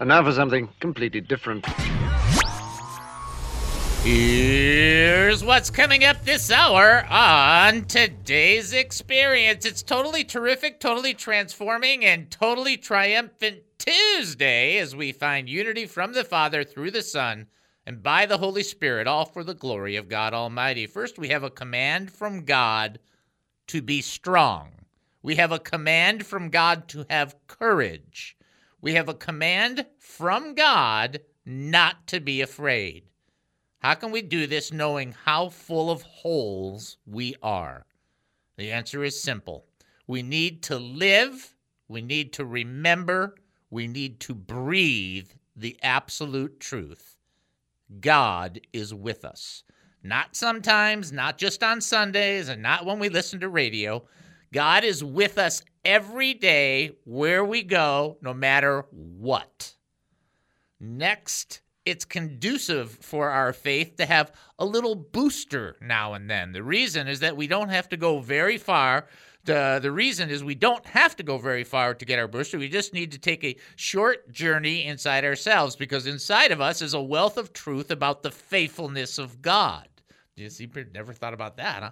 And now for something completely different. Here's what's coming up this hour on today's experience. It's totally terrific, totally transforming, and totally triumphant Tuesday as we find unity from the Father through the Son and by the Holy Spirit, all for the glory of God Almighty. First, we have a command from God to be strong. We have a command from God to have courage. We have a command from God not to be afraid. How can we do this knowing how full of holes we are? The answer is simple. We need to live, we need to remember, we need to breathe the absolute truth. God is with us. Not sometimes, not just on Sundays, and not when we listen to radio. God is with us every day where we go, no matter what. Next, it's conducive for our faith to have a little booster now and then. The reason is that we don't have to go very far. The, the reason is we don't have to go very far to get our booster. We just need to take a short journey inside ourselves because inside of us is a wealth of truth about the faithfulness of God. You see, never thought about that, huh?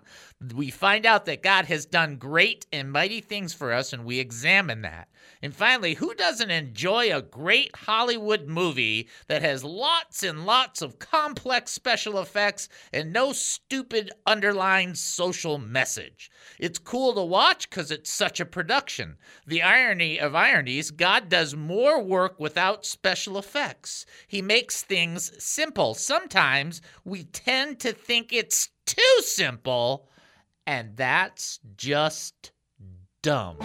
We find out that God has done great and mighty things for us, and we examine that. And finally, who doesn't enjoy a great Hollywood movie that has lots and lots of complex special effects and no stupid underlying social message? It's cool to watch because it's such a production. The irony of ironies, God does more work without special effects. He makes things simple. Sometimes we tend to think it's too simple, and that's just dumb.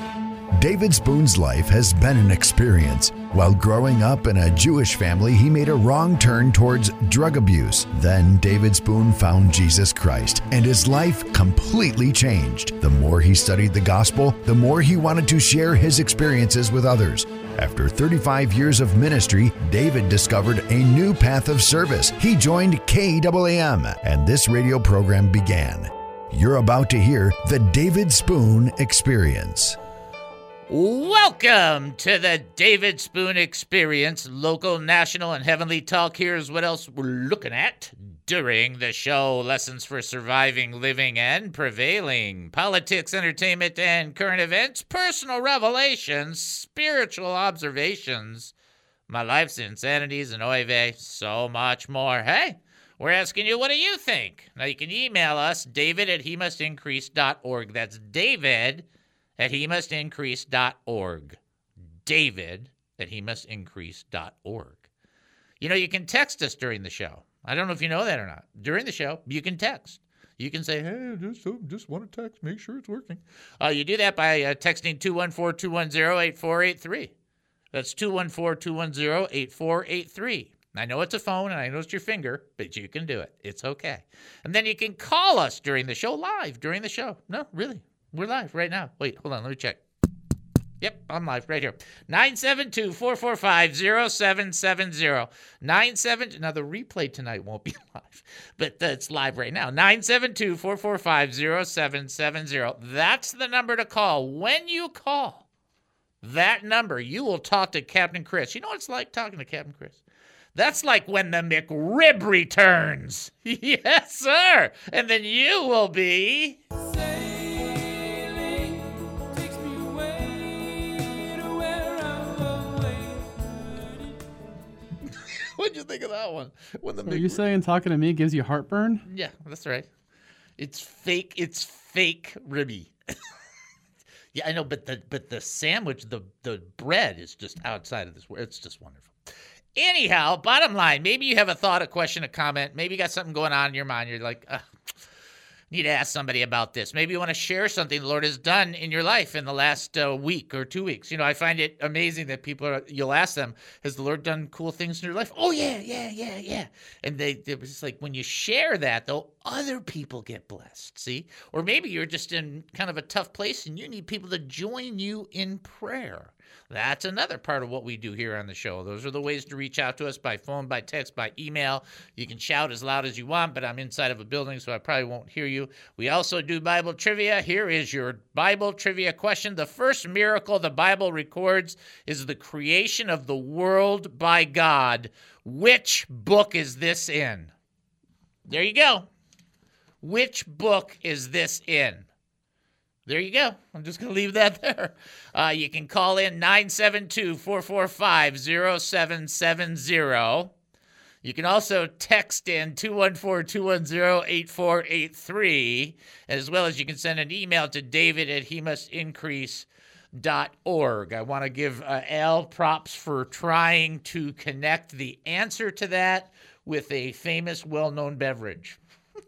David Spoon's life has been an experience. While growing up in a Jewish family, he made a wrong turn towards drug abuse. Then David Spoon found Jesus Christ, and his life completely changed. The more he studied the gospel, the more he wanted to share his experiences with others. After 35 years of ministry, David discovered a new path of service. He joined KAAM, and this radio program began. You're about to hear the David Spoon Experience. Welcome to the David Spoon Experience, local, national, and heavenly talk. Here's what else we're looking at during the show lessons for surviving, living, and prevailing, politics, entertainment, and current events, personal revelations, spiritual observations, my life's insanities, and oive, so much more. Hey, we're asking you, what do you think? Now, you can email us, david at he must increase.org. That's david at he must increase.org. David at he must increase.org. You know, you can text us during the show. I don't know if you know that or not. During the show, you can text. You can say, hey, just, just want to text, make sure it's working. Uh, you do that by uh, texting 214 210 8483. That's 214 210 8483. I know it's a phone and I know it's your finger, but you can do it. It's okay. And then you can call us during the show live during the show. No, really. We're live right now. Wait, hold on. Let me check. Yep, I'm live right here. 972 445 0770. 97. Now, the replay tonight won't be live, but it's live right now. 972 445 0770. That's the number to call. When you call that number, you will talk to Captain Chris. You know what it's like talking to Captain Chris? That's like when the McRib returns. yes, sir. And then you will be. What'd you think of that one? When the so are you saying talking to me gives you heartburn? Yeah, that's right. It's fake. It's fake ribby. yeah, I know, but the but the sandwich, the the bread is just outside of this. world. It's just wonderful. Anyhow, bottom line, maybe you have a thought, a question, a comment. Maybe you got something going on in your mind. You're like, need to ask somebody about this. Maybe you want to share something the Lord has done in your life in the last uh, week or two weeks. You know, I find it amazing that people are, you'll ask them, has the Lord done cool things in your life? Oh, yeah, yeah, yeah, yeah. And they, it was just like, when you share that, though, other people get blessed, see? Or maybe you're just in kind of a tough place and you need people to join you in prayer. That's another part of what we do here on the show. Those are the ways to reach out to us by phone, by text, by email. You can shout as loud as you want, but I'm inside of a building, so I probably won't hear you. We also do Bible trivia. Here is your Bible trivia question. The first miracle the Bible records is the creation of the world by God. Which book is this in? There you go. Which book is this in? There you go. I'm just going to leave that there. Uh, you can call in 972 445 0770. You can also text in 214 210 8483, as well as you can send an email to david at he must increase dot org. I want to give uh, Al props for trying to connect the answer to that with a famous, well known beverage.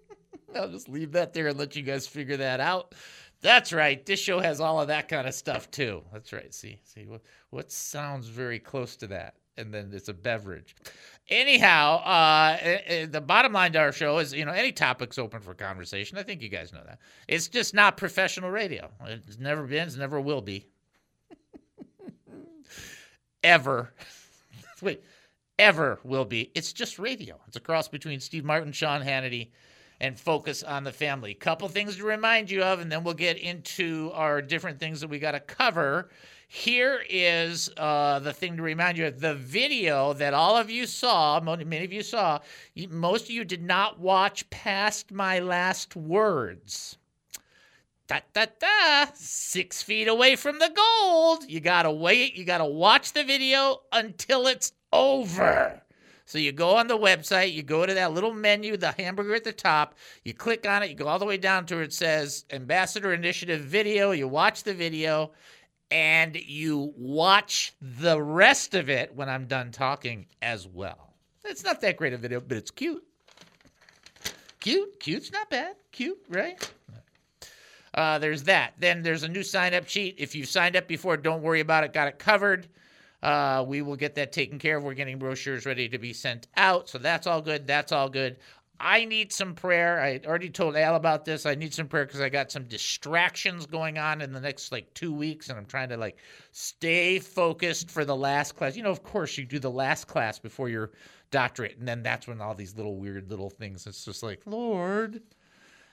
I'll just leave that there and let you guys figure that out. That's right. This show has all of that kind of stuff too. That's right. See, see what what sounds very close to that, and then it's a beverage. Anyhow, uh, eh, eh, the bottom line to our show is, you know, any topic's open for conversation. I think you guys know that. It's just not professional radio. It's never been. It's never will be. Ever. Wait, ever will be. It's just radio. It's a cross between Steve Martin, Sean Hannity, and focus on the family. Couple things to remind you of, and then we'll get into our different things that we got to cover. Here is uh, the thing to remind you of the video that all of you saw, many of you saw. Most of you did not watch past my last words. Da, da, da, six feet away from the gold. You got to wait. You got to watch the video until it's over. So you go on the website, you go to that little menu, the hamburger at the top, you click on it, you go all the way down to where it says Ambassador Initiative video, you watch the video, and you watch the rest of it when I'm done talking as well. It's not that great a video, but it's cute. Cute, cute's not bad. Cute, right? Uh, there's that. Then there's a new sign up sheet. If you've signed up before, don't worry about it. Got it covered. Uh, we will get that taken care of. We're getting brochures ready to be sent out. So that's all good. That's all good. I need some prayer. I already told Al about this. I need some prayer because I got some distractions going on in the next like two weeks, and I'm trying to like stay focused for the last class. You know, of course, you do the last class before your doctorate, and then that's when all these little weird little things. It's just like Lord,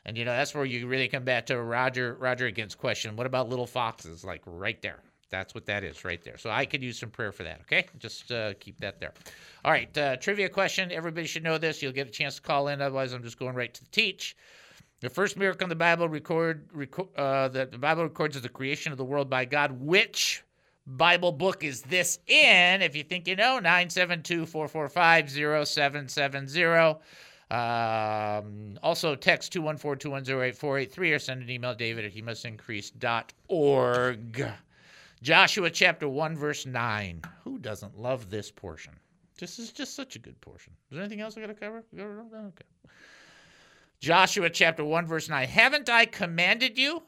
and you know that's where you really come back to Roger Roger against question. What about little foxes? Like right there. That's what that is right there. So I could use some prayer for that. Okay, just uh, keep that there. All right, uh, trivia question. Everybody should know this. You'll get a chance to call in. Otherwise, I'm just going right to the teach. The first miracle in the Bible record, record uh, that the Bible records is the creation of the world by God. Which Bible book is this in? If you think you know, 972 445 0770. Um, also, text 214 210 8483 or send an email, david at he must increase.org. Joshua chapter 1, verse 9. Who doesn't love this portion? This is just such a good portion. Is there anything else I got to cover? Okay. Joshua chapter 1, verse 9. Haven't I commanded you?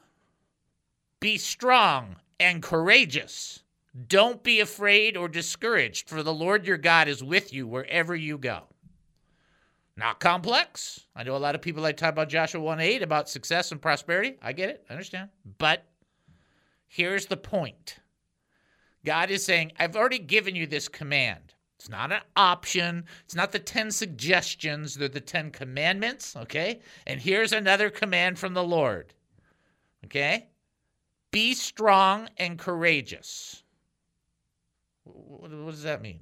Be strong and courageous. Don't be afraid or discouraged, for the Lord your God is with you wherever you go. Not complex. I know a lot of people like talk about Joshua 1 8 about success and prosperity. I get it. I understand. But here's the point God is saying, I've already given you this command. It's not an option. It's not the 10 suggestions. They're the 10 commandments. Okay. And here's another command from the Lord. Okay. Be strong and courageous. What does that mean?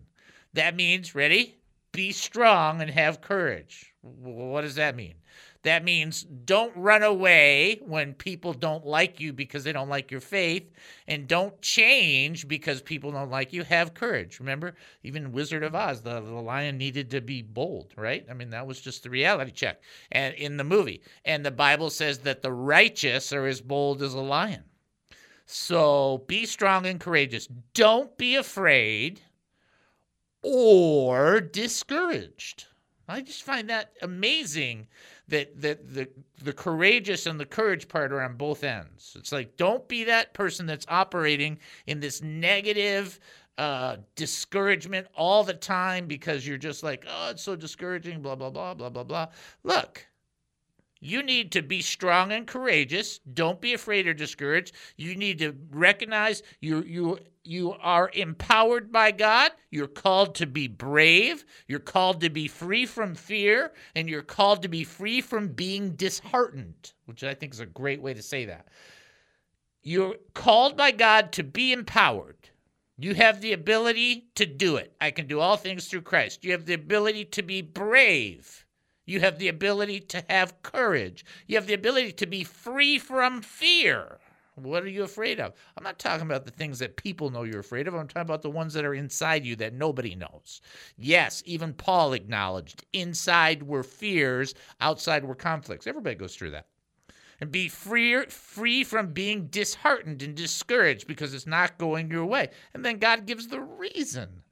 That means, ready? Be strong and have courage. What does that mean? That means don't run away when people don't like you because they don't like your faith, and don't change because people don't like you. Have courage. Remember, even Wizard of Oz, the, the lion needed to be bold, right? I mean, that was just the reality check and in the movie. And the Bible says that the righteous are as bold as a lion. So be strong and courageous. Don't be afraid or discouraged. I just find that amazing that that the the courageous and the courage part are on both ends. It's like don't be that person that's operating in this negative uh, discouragement all the time because you're just like, oh, it's so discouraging, blah blah blah blah blah blah. Look, You need to be strong and courageous. Don't be afraid or discouraged. You need to recognize you you you are empowered by God. You're called to be brave. You're called to be free from fear, and you're called to be free from being disheartened, which I think is a great way to say that. You're called by God to be empowered. You have the ability to do it. I can do all things through Christ. You have the ability to be brave. You have the ability to have courage. You have the ability to be free from fear. What are you afraid of? I'm not talking about the things that people know you're afraid of. I'm talking about the ones that are inside you that nobody knows. Yes, even Paul acknowledged inside were fears, outside were conflicts. Everybody goes through that. And be free, free from being disheartened and discouraged because it's not going your way. And then God gives the reason.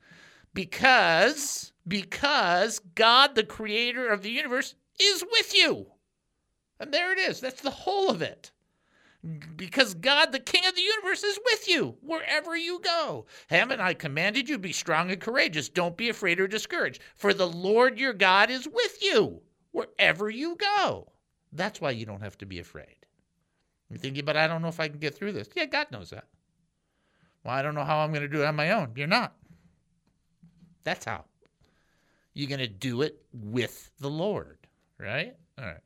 Because because God, the creator of the universe, is with you. And there it is. That's the whole of it. Because God, the King of the universe, is with you wherever you go. Haven't I commanded you, be strong and courageous? Don't be afraid or discouraged. For the Lord your God is with you wherever you go. That's why you don't have to be afraid. You're thinking, but I don't know if I can get through this. Yeah, God knows that. Well, I don't know how I'm going to do it on my own. You're not. That's how. You're going to do it with the Lord, right? All right.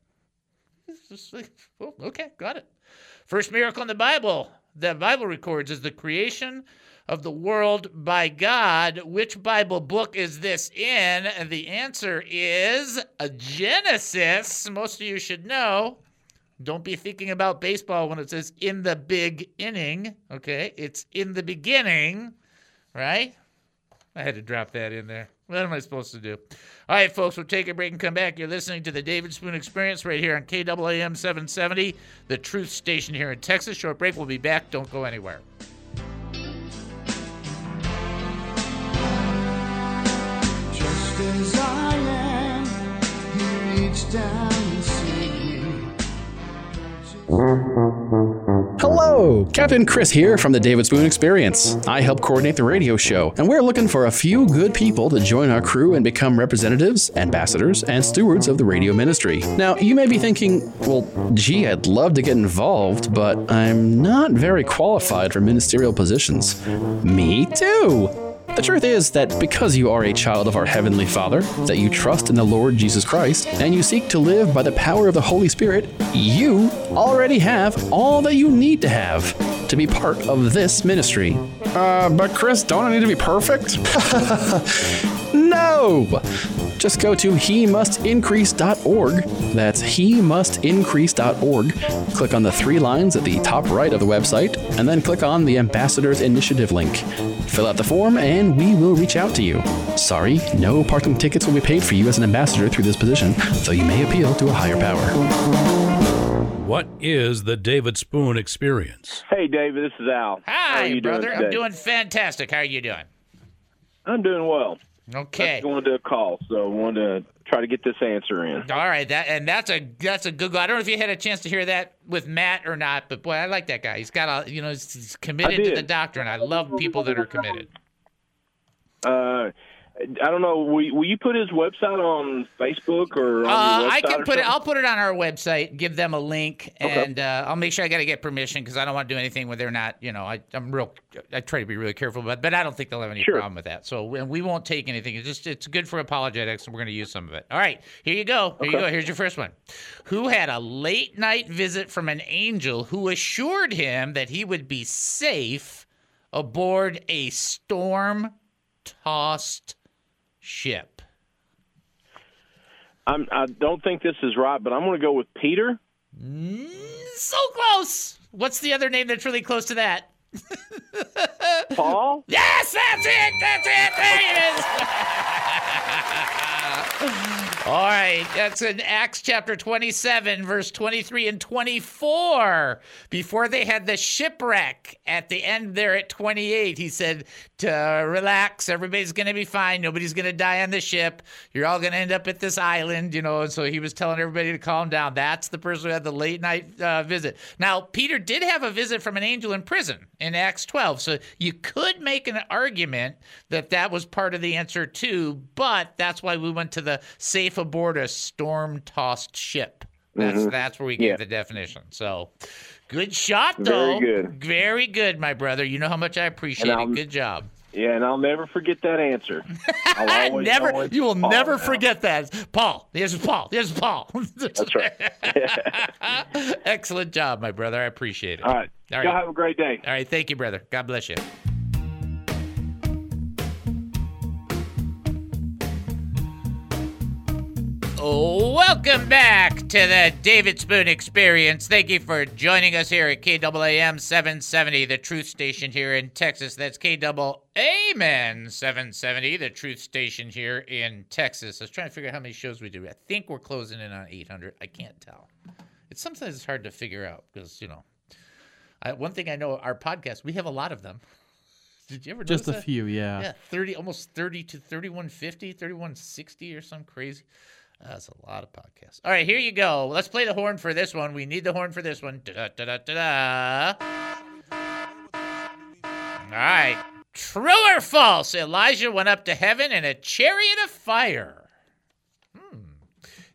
It's just like, oh, okay, got it. First miracle in the Bible, the Bible records, is the creation of the world by God. Which Bible book is this in? And the answer is a Genesis. Most of you should know. Don't be thinking about baseball when it says in the big inning. Okay, it's in the beginning, right? I had to drop that in there. What am I supposed to do? All right, folks, we'll take a break and come back. You're listening to the David Spoon Experience right here on KAAM 770, the truth station here in Texas. Short break. We'll be back. Don't go anywhere. Just as I am, he reached down. Hello, Captain Chris here from the David Spoon Experience. I help coordinate the radio show, and we're looking for a few good people to join our crew and become representatives, ambassadors, and stewards of the radio ministry. Now, you may be thinking, well, gee, I'd love to get involved, but I'm not very qualified for ministerial positions. Me too! The truth is that because you are a child of our Heavenly Father, that you trust in the Lord Jesus Christ, and you seek to live by the power of the Holy Spirit, you already have all that you need to have to be part of this ministry. Uh, but Chris, don't I need to be perfect? No! Just go to he must increase.org. That's he must increase.org. Click on the three lines at the top right of the website, and then click on the Ambassadors Initiative link. Fill out the form, and we will reach out to you. Sorry, no parking tickets will be paid for you as an ambassador through this position, though you may appeal to a higher power. What is the David Spoon experience? Hey, David, this is Al. Hi, you brother. Doing I'm doing fantastic. How are you doing? I'm doing well. Okay. I wanted to a call, so I wanted to try to get this answer in. All right, that and that's a that's a good. I don't know if you had a chance to hear that with Matt or not, but boy, I like that guy. He's got a you know he's, he's committed to the doctrine. I love people that are committed. Uh, I don't know. Will, will you put his website on Facebook or on Uh, I can put it. I'll put it on our website. Give them a link, and uh, I'll make sure I got to get permission because I don't want to do anything where they're not. You know, I, I'm real. I try to be really careful, but but I don't think they'll have any Sure. problem with that. So we, we won't take anything. It's just it's good for apologetics, and we're going to use some of it. All right, here you go. Here you go. Here's your first one. Who had a late night visit from an angel who assured him that he would be safe aboard a storm tossed ship? I'm, I don't think this is right, but I'm going to go with Peter. Mm, so close. What's the other name that's really close to that? Paul. Yes, that's it. That's it. There it is. All right, that's in Acts chapter 27, verse 23 and 24. Before they had the shipwreck at the end there at 28, he said, to relax, everybody's going to be fine. Nobody's going to die on the ship. You're all going to end up at this island, you know. And so he was telling everybody to calm down. That's the person who had the late night uh, visit. Now, Peter did have a visit from an angel in prison in Acts 12. So you could make an argument that that was part of the answer too, but that's why we went to the safe aboard a storm tossed ship. That's Mhm. that's where we get Yeah. the definition. So, good shot though. Very good. Very good, my brother. You know how much I appreciate it. Good job. Yeah, and I'll never forget that answer. I'll always- never. always you will Paul never now. forget that, Paul. Here's Paul. Here's Paul. That's right. Excellent job, my brother. I appreciate it. All right. All right. Y'all have a great day. All right. Thank you, brother. God bless you. Welcome back to the David Spoon Experience. Thank you for joining us here at KAAM 770, the truth station here in Texas. That's KAAM 770, the truth station here in Texas. I was trying to figure out how many shows we do. I think we're closing in on 800. I can't tell. It's sometimes it's hard to figure out because, you know, I, one thing I know, our podcast, we have a lot of them. Did you ever Just a that? few, yeah. Yeah, 30, almost 30 to 3150, 3160 or some crazy. That's a lot of podcasts. All right, here you go. Let's play the horn for this one. We need the horn for this one. Da-da-da-da-da. All right. True or false? Elijah went up to heaven in a chariot of fire. Hmm.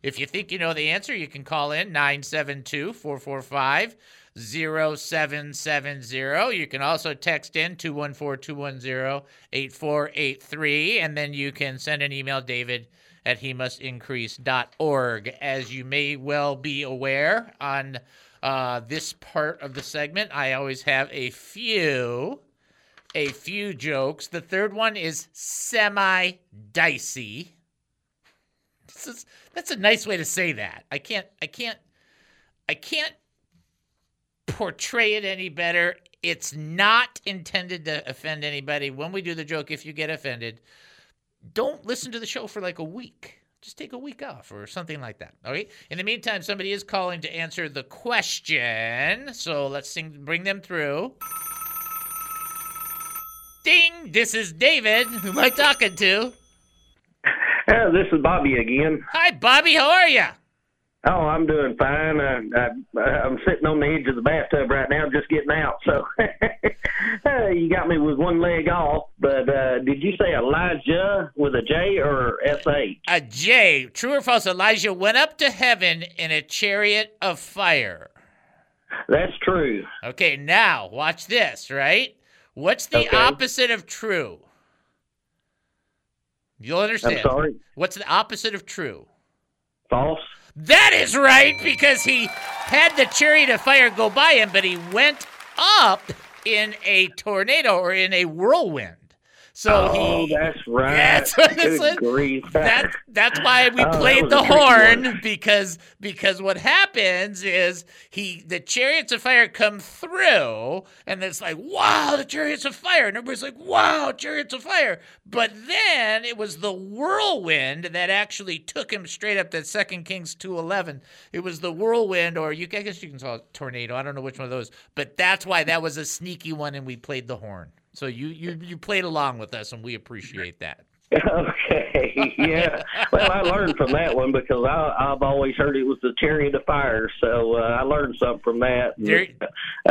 If you think you know the answer, you can call in 972 445 0770. You can also text in 214 210 8483. And then you can send an email, David at he must. As you may well be aware, on uh, this part of the segment, I always have a few. A few jokes. The third one is semi dicey. Is, that's a nice way to say that. I can't I can't I can't portray it any better. It's not intended to offend anybody. When we do the joke, if you get offended, don't listen to the show for like a week. Just take a week off or something like that. All right. In the meantime, somebody is calling to answer the question. So let's sing, bring them through. Ding! This is David. Who am I talking to? This is Bobby again. Hi, Bobby. How are you? Oh, I'm doing fine. Uh, I, I'm sitting on the edge of the bathtub right now, just getting out. So you got me with one leg off. But uh, did you say Elijah with a J or S H? A J. True or false? Elijah went up to heaven in a chariot of fire. That's true. Okay, now watch this, right? What's the Okay. opposite of true? You'll understand. I'm sorry. What's the opposite of true? False. That is right, because he had the chariot of fire go by him, but he went up in a tornado or in a whirlwind. So oh, he. that's right. That's what Good it's like. That's that's why we Oh, played the horn because because what happens is he the chariots of fire come through and it's like wow the chariots of fire. And everybody's like wow chariots of fire. But then it was the whirlwind that actually took him straight up that second kings 211 it was the whirlwind or you I guess you can call it tornado. I don't know which one of those. But that's why that was a sneaky one and we played the horn so you you you played along with us and we appreciate that Okay, yeah. Well, I learned from that one because I, I've always heard it was the chariot of fire, so uh, I learned something from that. There-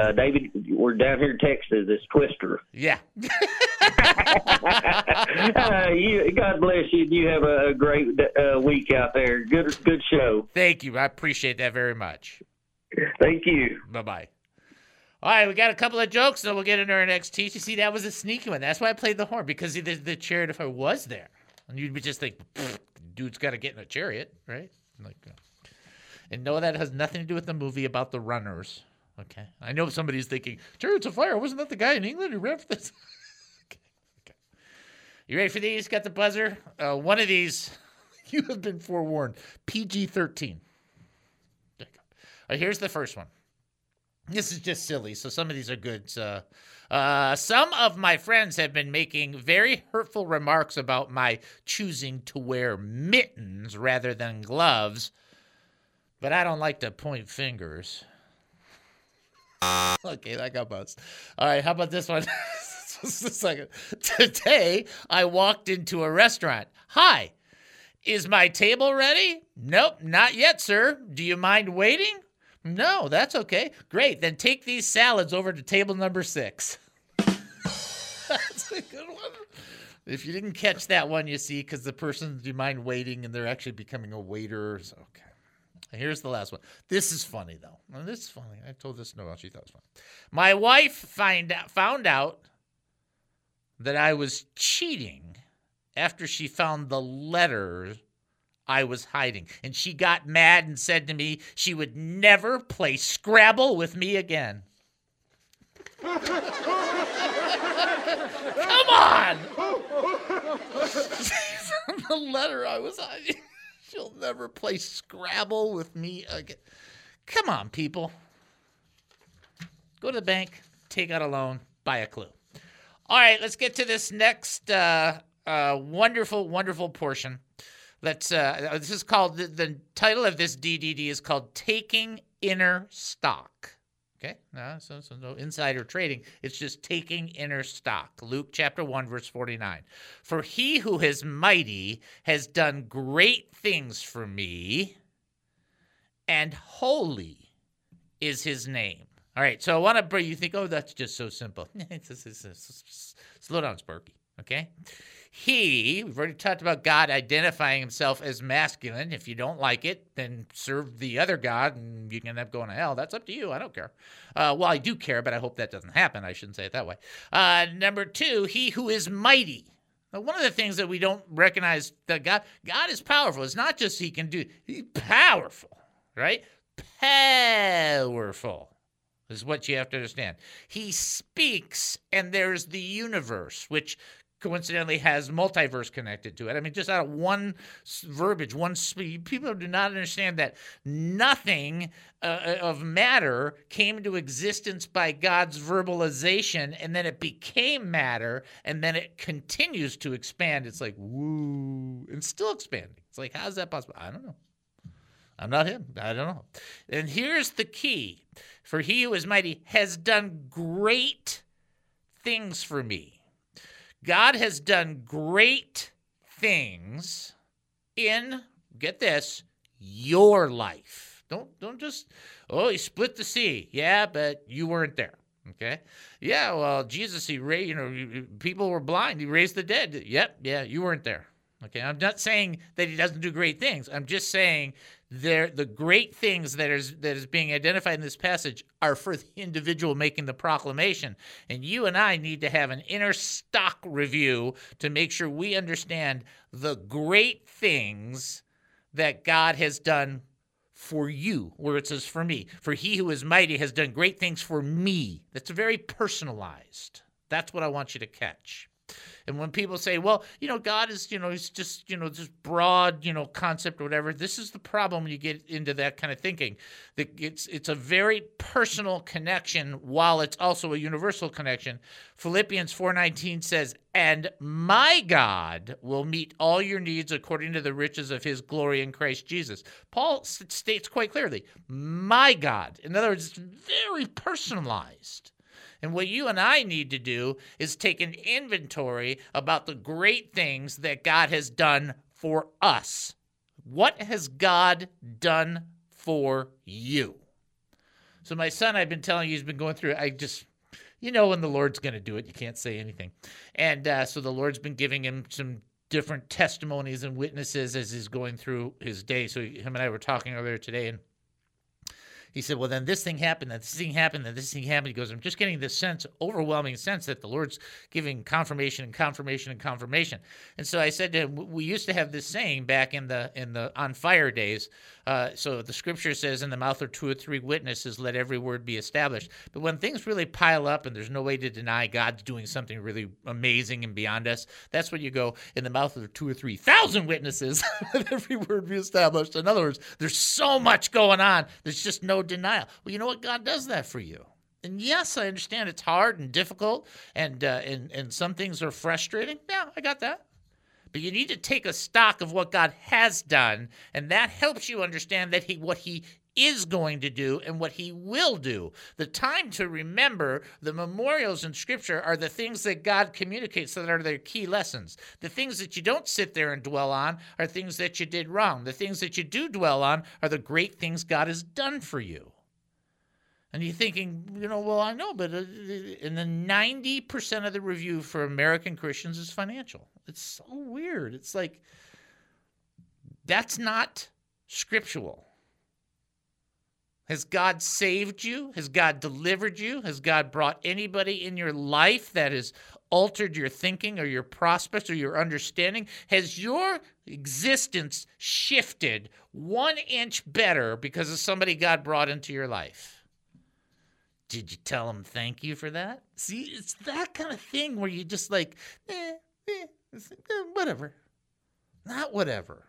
Uh, David, we're down here in Texas. It's Twister. yeah uh, you, God bless you. You have a great uh, week out there. Good, good show. Thank you. I appreciate that very much. Thank you. Bye bye. All right, we got a couple of jokes, and we'll get into our next teach. You see, that was a sneaky one. That's why I played the horn because the, the fire was there, and you'd be just think, dude's got to get in a chariot, right? Like, uh, and no, that has nothing to do with the movie about the runners. Okay, I know somebody's thinking, chariots of fire. Wasn't that the guy in England who ran for this? okay, okay. You ready for these? Got the buzzer. Uh, one of these, you have been forewarned. PG thirteen. Right, here's the first one. This is just silly, so some of these are good. Uh, uh, some of my friends have been making very hurtful remarks about my choosing to wear mittens rather than gloves, but I don't like to point fingers. Okay, that got buzzed. All right, how about this one? Just a second. Today, I walked into a restaurant. Hi, is my table ready? Nope, not yet, sir. Do you mind waiting? No, that's okay. Great. Then take these salads over to table number six. that's a good one. If you didn't catch that one, you see, because the person, do you mind waiting? And they're actually becoming a waiter. So, okay. Here's the last one. This is funny though. This is funny. I told this to Noelle. She thought it was funny. My wife find out, found out that I was cheating after she found the letter I was hiding, and she got mad and said to me she would never play Scrabble with me again. Come on! From the letter I was hiding. She'll never play Scrabble with me again. Come on, people. Go to the bank, take out a loan, buy a clue. All right, let's get to this next uh, uh, wonderful, wonderful portion. Let's. Uh, this is called the, the title of this DDD is called "Taking Inner Stock." Okay, no, so, so no insider trading. It's just taking inner stock. Luke chapter 1, verse 49. For he who is mighty has done great things for me, and holy is his name. All right, so I want to bring you think, oh, that's just so simple. Slow down, Sparky. Okay. He, we've already talked about God identifying himself as masculine. If you don't like it, then serve the other God and you can end up going to hell. That's up to you. I don't care. Uh, well, I do care, but I hope that doesn't happen. I shouldn't say it that way. Uh, number two, he who is mighty. Now, one of the things that we don't recognize that God, God is powerful. It's not just he can do, he's powerful, right? Powerful is what you have to understand. He speaks, and there's the universe, which coincidentally has multiverse connected to it. I mean, just out of one verbiage, one speed, people do not understand that nothing uh, of matter came into existence by God's verbalization, and then it became matter, and then it continues to expand. It's like woo, and still expanding. It's like how's that possible? I don't know. I'm not him. I don't know. And here's the key For he who is mighty has done great things for me. God has done great things in, get this, your life. Don't don't just, oh, he split the sea. Yeah, but you weren't there. Okay. Yeah, well, Jesus, he raised, you know, people were blind. He raised the dead. Yep. Yeah, you weren't there. Okay. I'm not saying that he doesn't do great things. I'm just saying there the great things that is that is being identified in this passage are for the individual making the proclamation. And you and I need to have an inner stock review to make sure we understand the great things that God has done for you, where it says for me. For he who is mighty has done great things for me. That's very personalized. That's what I want you to catch. And when people say, well, you know, God is, you know, he's just, you know, this broad, you know, concept or whatever, this is the problem when you get into that kind of thinking. That it's it's a very personal connection while it's also a universal connection. Philippians 4:19 says, "And my God will meet all your needs according to the riches of his glory in Christ Jesus." Paul states quite clearly, "My God." In other words, it's very personalized. And what you and I need to do is take an inventory about the great things that God has done for us. What has God done for you? So, my son, I've been telling you, he's been going through, I just, you know, when the Lord's going to do it, you can't say anything. And uh, so the Lord's been giving him some different testimonies and witnesses as he's going through his day. So, him and I were talking earlier today, and he said, Well, then this thing happened, then this thing happened, then this thing happened. He goes, I'm just getting this sense, overwhelming sense that the Lord's giving confirmation and confirmation and confirmation. And so I said to him, We used to have this saying back in the in the on fire days. Uh, so the scripture says, In the mouth of two or three witnesses, let every word be established. But when things really pile up and there's no way to deny God's doing something really amazing and beyond us, that's when you go, In the mouth of two or three thousand witnesses, let every word be established. In other words, there's so much going on, there's just no denial. Well, you know what? God does that for you. And yes, I understand it's hard and difficult, and uh, and and some things are frustrating. Yeah, I got that. But you need to take a stock of what God has done, and that helps you understand that he what he is going to do and what he will do. The time to remember the memorials in scripture are the things that God communicates that are their key lessons. The things that you don't sit there and dwell on are things that you did wrong. The things that you do dwell on are the great things God has done for you. And you're thinking, you know, well, I know, but in the 90% of the review for American Christians is financial. It's so weird. It's like, that's not scriptural. Has God saved you? Has God delivered you? Has God brought anybody in your life that has altered your thinking or your prospects or your understanding? Has your existence shifted one inch better because of somebody God brought into your life? Did you tell him thank you for that? See, it's that kind of thing where you just like, eh, eh, whatever. Not whatever.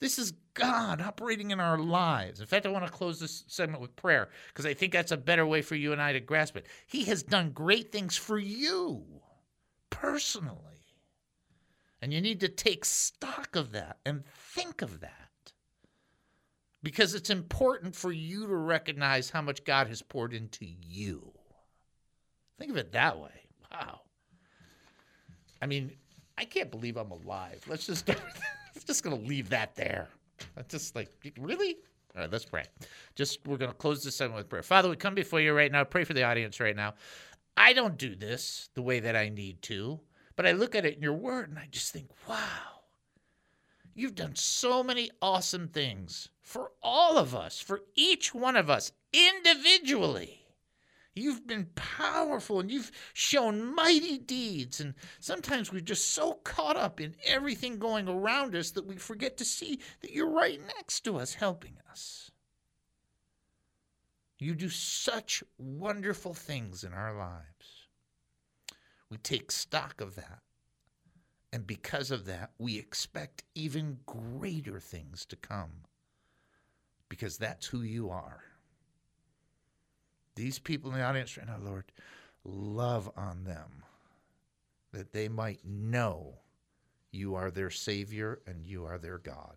This is God operating in our lives. In fact, I want to close this segment with prayer because I think that's a better way for you and I to grasp it. He has done great things for you personally. And you need to take stock of that and think of that because it's important for you to recognize how much God has poured into you. Think of it that way. Wow. I mean, I can't believe I'm alive. Let's just I'm just to leave that there. I'm just like, really? All right, let's pray. Just, we're to close this segment with prayer. Father, we come before you right now. Pray for the audience right now. I don't do this the way that I need to, but I look at it in your word and I just think, wow, you've done so many awesome things for all of us, for each one of us individually. You've been powerful and you've shown mighty deeds. And sometimes we're just so caught up in everything going around us that we forget to see that you're right next to us, helping us. You do such wonderful things in our lives. We take stock of that. And because of that, we expect even greater things to come because that's who you are. These people in the audience right now, Lord, love on them that they might know you are their Savior and you are their God.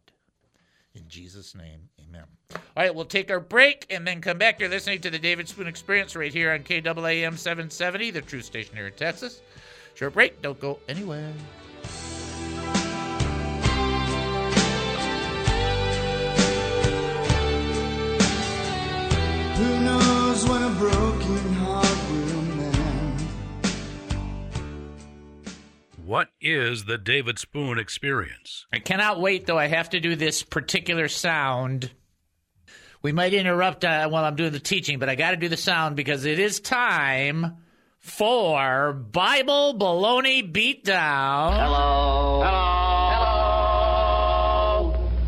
In Jesus' name, amen. All right, we'll take our break and then come back. You're listening to the David Spoon Experience right here on KAAM 770, the true station here in Texas. Short break, don't go anywhere. What is the David Spoon experience? I cannot wait, though. I have to do this particular sound. We might interrupt uh, while I'm doing the teaching, but I got to do the sound because it is time for Bible Baloney Beatdown. Hello. Hello.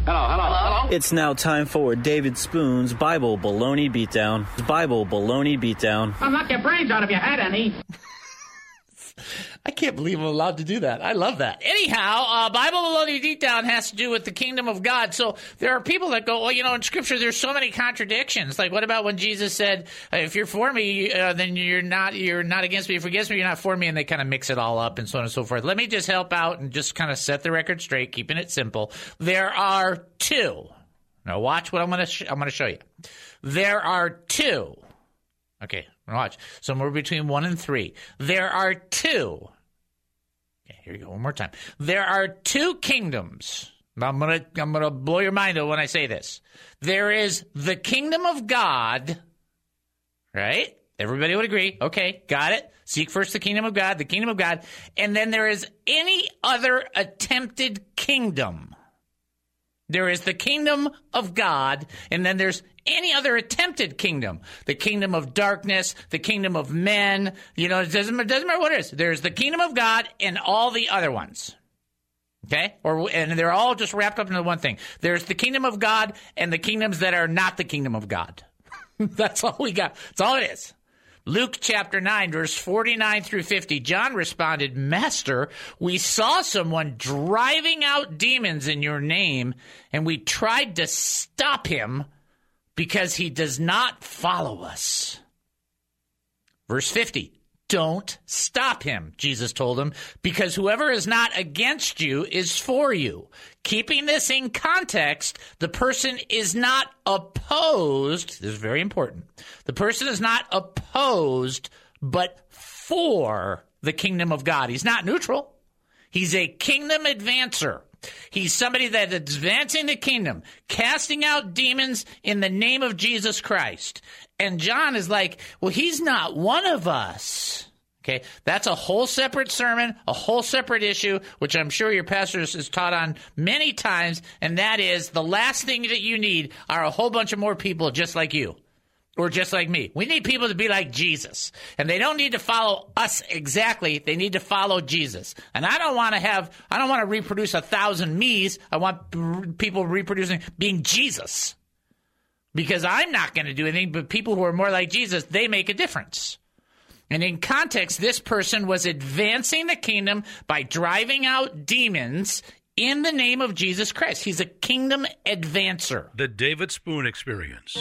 Hello. Hello. Hello. It's now time for David Spoon's Bible Baloney Beatdown. Bible Baloney Beatdown. I'll knock your brains out if you had any. I can't believe I'm allowed to do that. I love that. Anyhow, uh, Bible Baloney Beatdown has to do with the kingdom of God. So there are people that go, well, you know, in Scripture there's so many contradictions. Like, what about when Jesus said, "If you're for me, uh, then you're not you're not against me. If you're against me, you're not for me." And they kind of mix it all up and so on and so forth. Let me just help out and just kind of set the record straight, keeping it simple. There are two. Now watch what I'm gonna sh- I'm gonna show you. There are two. Okay, watch. Somewhere between one and three. There are two. Okay, here you go. One more time. There are two kingdoms. I'm gonna I'm gonna blow your mind when I say this. There is the kingdom of God, right? Everybody would agree. Okay, got it. Seek first the kingdom of God, the kingdom of God, and then there is any other attempted kingdom. There is the kingdom of God, and then there's any other attempted kingdom. The kingdom of darkness, the kingdom of men. You know, it doesn't, it doesn't matter what it is. There's the kingdom of God and all the other ones. Okay? Or and they're all just wrapped up into one thing. There's the kingdom of God and the kingdoms that are not the kingdom of God. That's all we got. That's all it is. Luke chapter 9, verse 49 through 50. John responded, Master, we saw someone driving out demons in your name, and we tried to stop him because he does not follow us. Verse 50. Don't stop him, Jesus told him, because whoever is not against you is for you. Keeping this in context, the person is not opposed. This is very important. The person is not opposed, but for the kingdom of God. He's not neutral. He's a kingdom advancer. He's somebody that advancing the kingdom, casting out demons in the name of Jesus Christ. And John is like, well, he's not one of us. Okay, that's a whole separate sermon, a whole separate issue, which I'm sure your pastor has taught on many times, and that is the last thing that you need are a whole bunch of more people just like you or just like me. We need people to be like Jesus. And they don't need to follow us exactly. They need to follow Jesus. And I don't want to have, I don't want to reproduce a thousand me's. I want people reproducing being Jesus. Because I'm not going to do anything, but people who are more like Jesus, they make a difference. And in context, this person was advancing the kingdom by driving out demons in the name of Jesus Christ. He's a kingdom advancer. The David Spoon Experience.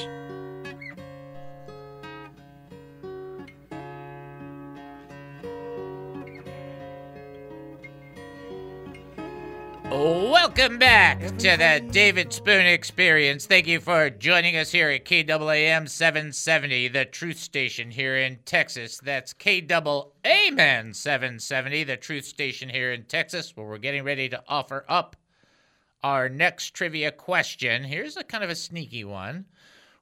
Welcome back to the David Spoon Experience. Thank you for joining us here at KAAM 770, the truth station here in Texas. That's KAAM 770, the truth station here in Texas, where we're getting ready to offer up our next trivia question. Here's a kind of a sneaky one.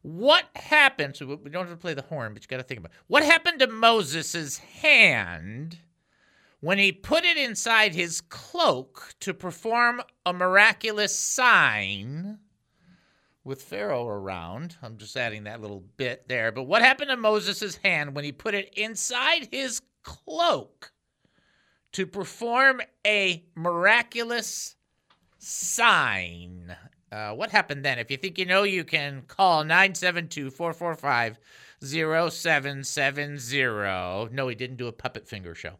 What happened? So we don't have to play the horn, but you got to think about it. what happened to Moses' hand when he put it inside his cloak to perform a miraculous sign with Pharaoh around. I'm just adding that little bit there. But what happened to Moses' hand when he put it inside his cloak to perform a miraculous sign? Uh, what happened then? If you think you know, you can call 972 445 0770. No, he didn't do a puppet finger show.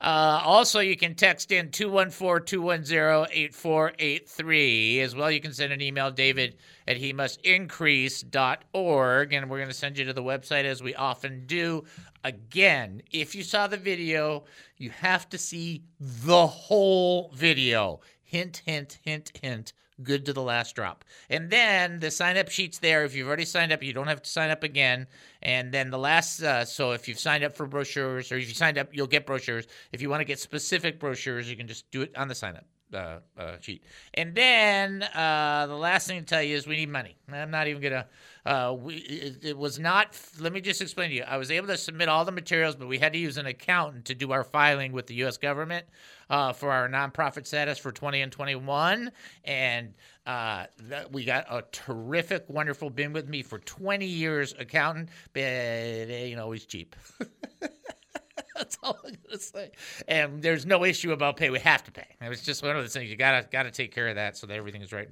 Uh, also, you can text in 214 210 8483. As well, you can send an email, david at he must increase.org, and we're going to send you to the website as we often do. Again, if you saw the video, you have to see the whole video. Hint, hint, hint, hint good to the last drop. And then the sign up sheet's there. If you've already signed up, you don't have to sign up again. And then the last, uh, so if you've signed up for brochures or if you signed up, you'll get brochures. If you want to get specific brochures, you can just do it on the sign up. Uh, uh, sheet. And then uh, the last thing to tell you is we need money. I'm not even gonna. Uh, we it, it, was not. Let me just explain to you. I was able to submit all the materials, but we had to use an accountant to do our filing with the U.S. government uh, for our nonprofit status for 20 and 21, and uh, that, we got a terrific, wonderful, been with me for 20 years accountant, but you know he's cheap. That's all I'm gonna say. And there's no issue about pay. We have to pay. It was just one of those things. You gotta gotta take care of that so that everything is right.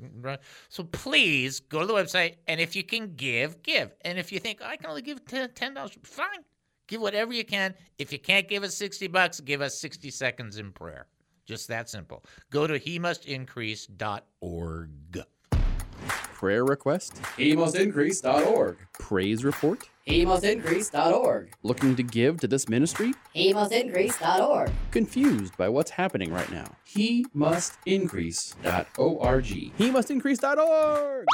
So please go to the website, and if you can give, give. And if you think oh, I can only give ten dollars, fine. Give whatever you can. If you can't give us sixty bucks, give us sixty seconds in prayer. Just that simple. Go to he must increase.org. Prayer request? He must increase.org. Praise report? He must increase.org. Looking to give to this ministry? He must increase.org. Confused by what's happening right now? He must increase.org. He must increase.org.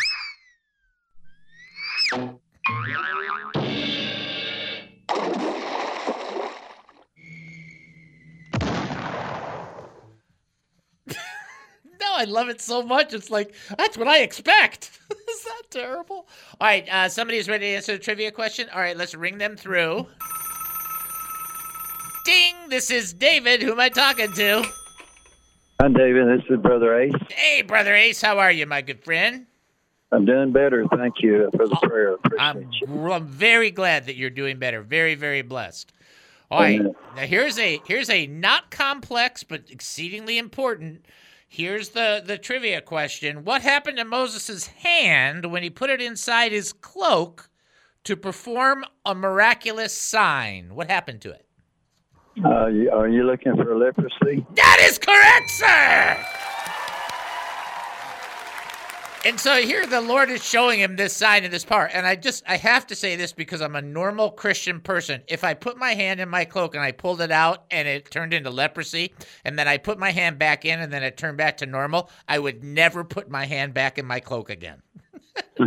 I love it so much. It's like, that's what I expect. Is that terrible? All right, uh, somebody's ready to answer the trivia question. All right, let's ring them through. Ding! This is David. Who am I talking to? I'm David. This is Brother Ace. Hey, Brother Ace. How are you, my good friend? I'm doing better. Thank you for the prayer. I'm, I'm very glad that you're doing better. Very, very blessed. All right. Now here's a here's a not complex but exceedingly important Here's the, the trivia question. What happened to Moses' hand when he put it inside his cloak to perform a miraculous sign? What happened to it? Uh, are you looking for leprosy? That is correct, sir! And so here the Lord is showing him this sign in this part. And I just, I have to say this because I'm a normal Christian person. If I put my hand in my cloak and I pulled it out and it turned into leprosy, and then I put my hand back in and then it turned back to normal, I would never put my hand back in my cloak again.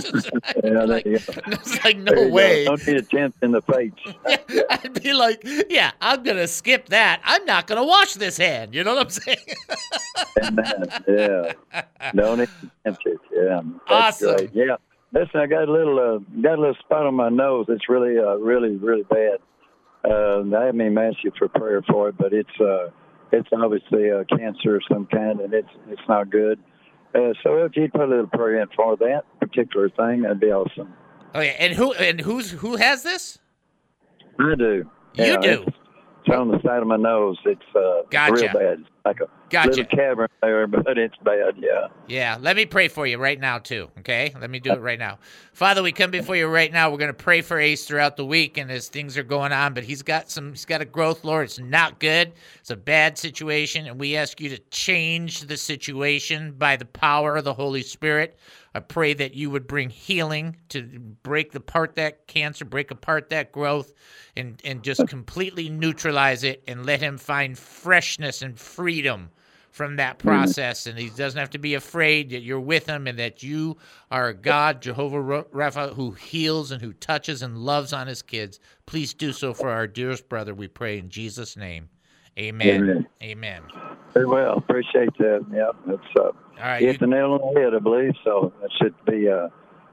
Yeah, like, it's like no way. Go. Don't need a chance in the face. yeah, I'd be like, yeah, I'm gonna skip that. I'm not gonna wash this hand. You know what I'm saying? yeah. Don't need it. Yeah. That's awesome. Great. Yeah. Listen, I got a little uh, got a little spot on my nose. It's really, uh, really, really bad. Uh, they had me ask you for prayer for it, but it's uh, it's obviously a cancer of some kind, and it's it's not good. Uh, so if you'd put a little prayer in for that particular thing, that'd be awesome. Oh yeah, and who and who's who has this? I do. You Yeah, do. It's, on the side of my nose. It's uh, Gotcha. real bad. Like a Gotcha. little cavern there, but it's bad. Yeah. Yeah, let me pray for you right now too. Okay, let me do it right now. Father, we come before you right now. We're going to pray for Ace throughout the week, and as things are going on, but he's got some, he's got a growth, Lord. It's not good. It's a bad situation, and we ask you to change the situation by the power of the Holy Spirit. I pray that you would bring healing to break apart that cancer, break apart that growth, and and just completely neutralize it, and let him find freshness and freedom from that mm-hmm. process, and he doesn't have to be afraid that you're with him and that you are God, Jehovah Rapha, who heals and who touches and loves on his kids. Please do so for our dearest brother, we pray in Jesus' name. Amen. Amen. Amen. Very well. Appreciate that. Yeah. It's uh, All right. hit the nail on the head, I believe. So that should be. Uh,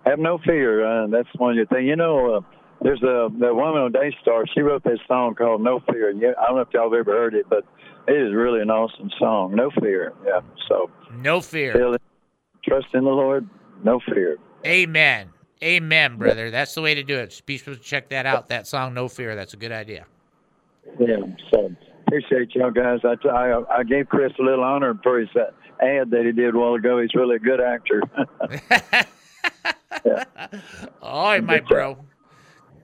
have no fear. Uh, that's one of your things. You know, uh, there's a the woman on Daystar. She wrote this song called "No Fear." Yeah, I don't know if y'all have ever heard it, but it is really an awesome song. No fear. Yeah. So No fear. trust in the Lord. No fear. Amen. Amen, brother. That's the way to do it. Be sure to check that out. That song, No Fear. That's a good idea. Yeah. So appreciate y'all guys. I, I I gave Chris a little honor for his uh, ad that he did a while ago. He's really a good actor. All right, my bro.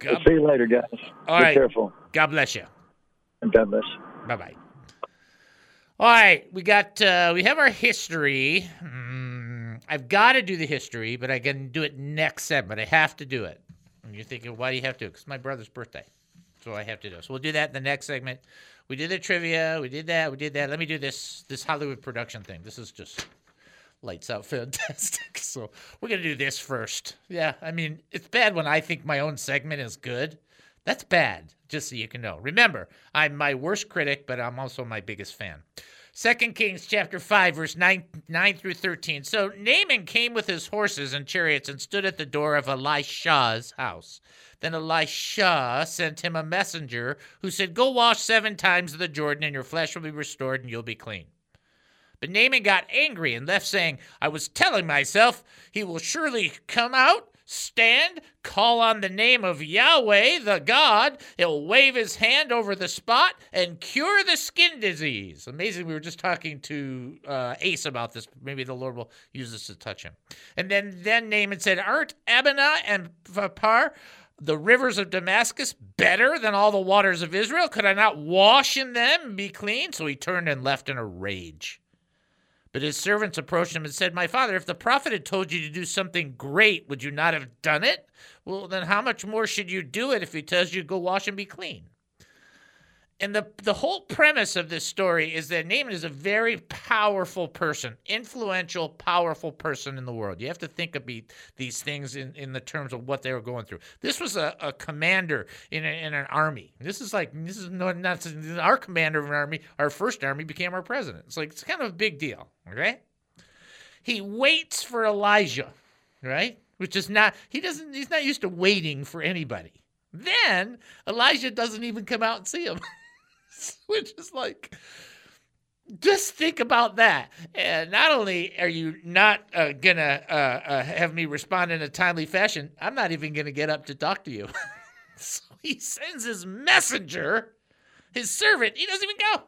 We'll see you later, guys. All Be right. careful. God bless you. And God bless you. Bye bye. All right, we got uh, we have our history. Mm, I've got to do the history, but I can do it next segment. I have to do it. And you're thinking, why do you have to? Because my brother's birthday, so I have to do. it. So we'll do that in the next segment. We did the trivia. We did that. We did that. Let me do this this Hollywood production thing. This is just lights out fantastic. So we're gonna do this first. Yeah, I mean it's bad when I think my own segment is good. That's bad, just so you can know. Remember, I'm my worst critic, but I'm also my biggest fan. Second Kings chapter 5, verse 9, 9 through 13. So Naaman came with his horses and chariots and stood at the door of Elisha's house. Then Elisha sent him a messenger who said, Go wash seven times in the Jordan, and your flesh will be restored, and you'll be clean. But Naaman got angry and left, saying, I was telling myself, he will surely come out, stand, call on the name of Yahweh, the God. He'll wave his hand over the spot and cure the skin disease. Amazing. We were just talking to uh, Ace about this. Maybe the Lord will use this to touch him. And then, then Naaman said, Aren't Abana and Pharpar the rivers of Damascus better than all the waters of Israel? Could I not wash in them and be clean? So he turned and left in a rage. But his servants approached him and said, My father, if the prophet had told you to do something great, would you not have done it? Well, then how much more should you do it if he tells you to go wash and be clean? And the, the whole premise of this story is that Naaman is a very powerful person, influential, powerful person in the world. You have to think of the- these things in, in the terms of what they were going through. This was a, a commander in, a, in an army. This is like, this is not, not our commander of an army, our first army became our president. It's like, it's kind of a big deal, okay? He waits for Elijah, right? Which is not, he doesn't, he's not used to waiting for anybody. Then Elijah doesn't even come out and see him. which is like just think about that. And not only are you not uh, gonna uh, uh, have me respond in a timely fashion i'm not even gonna get up to talk to you. So he sends his messenger his servant he doesn't even go.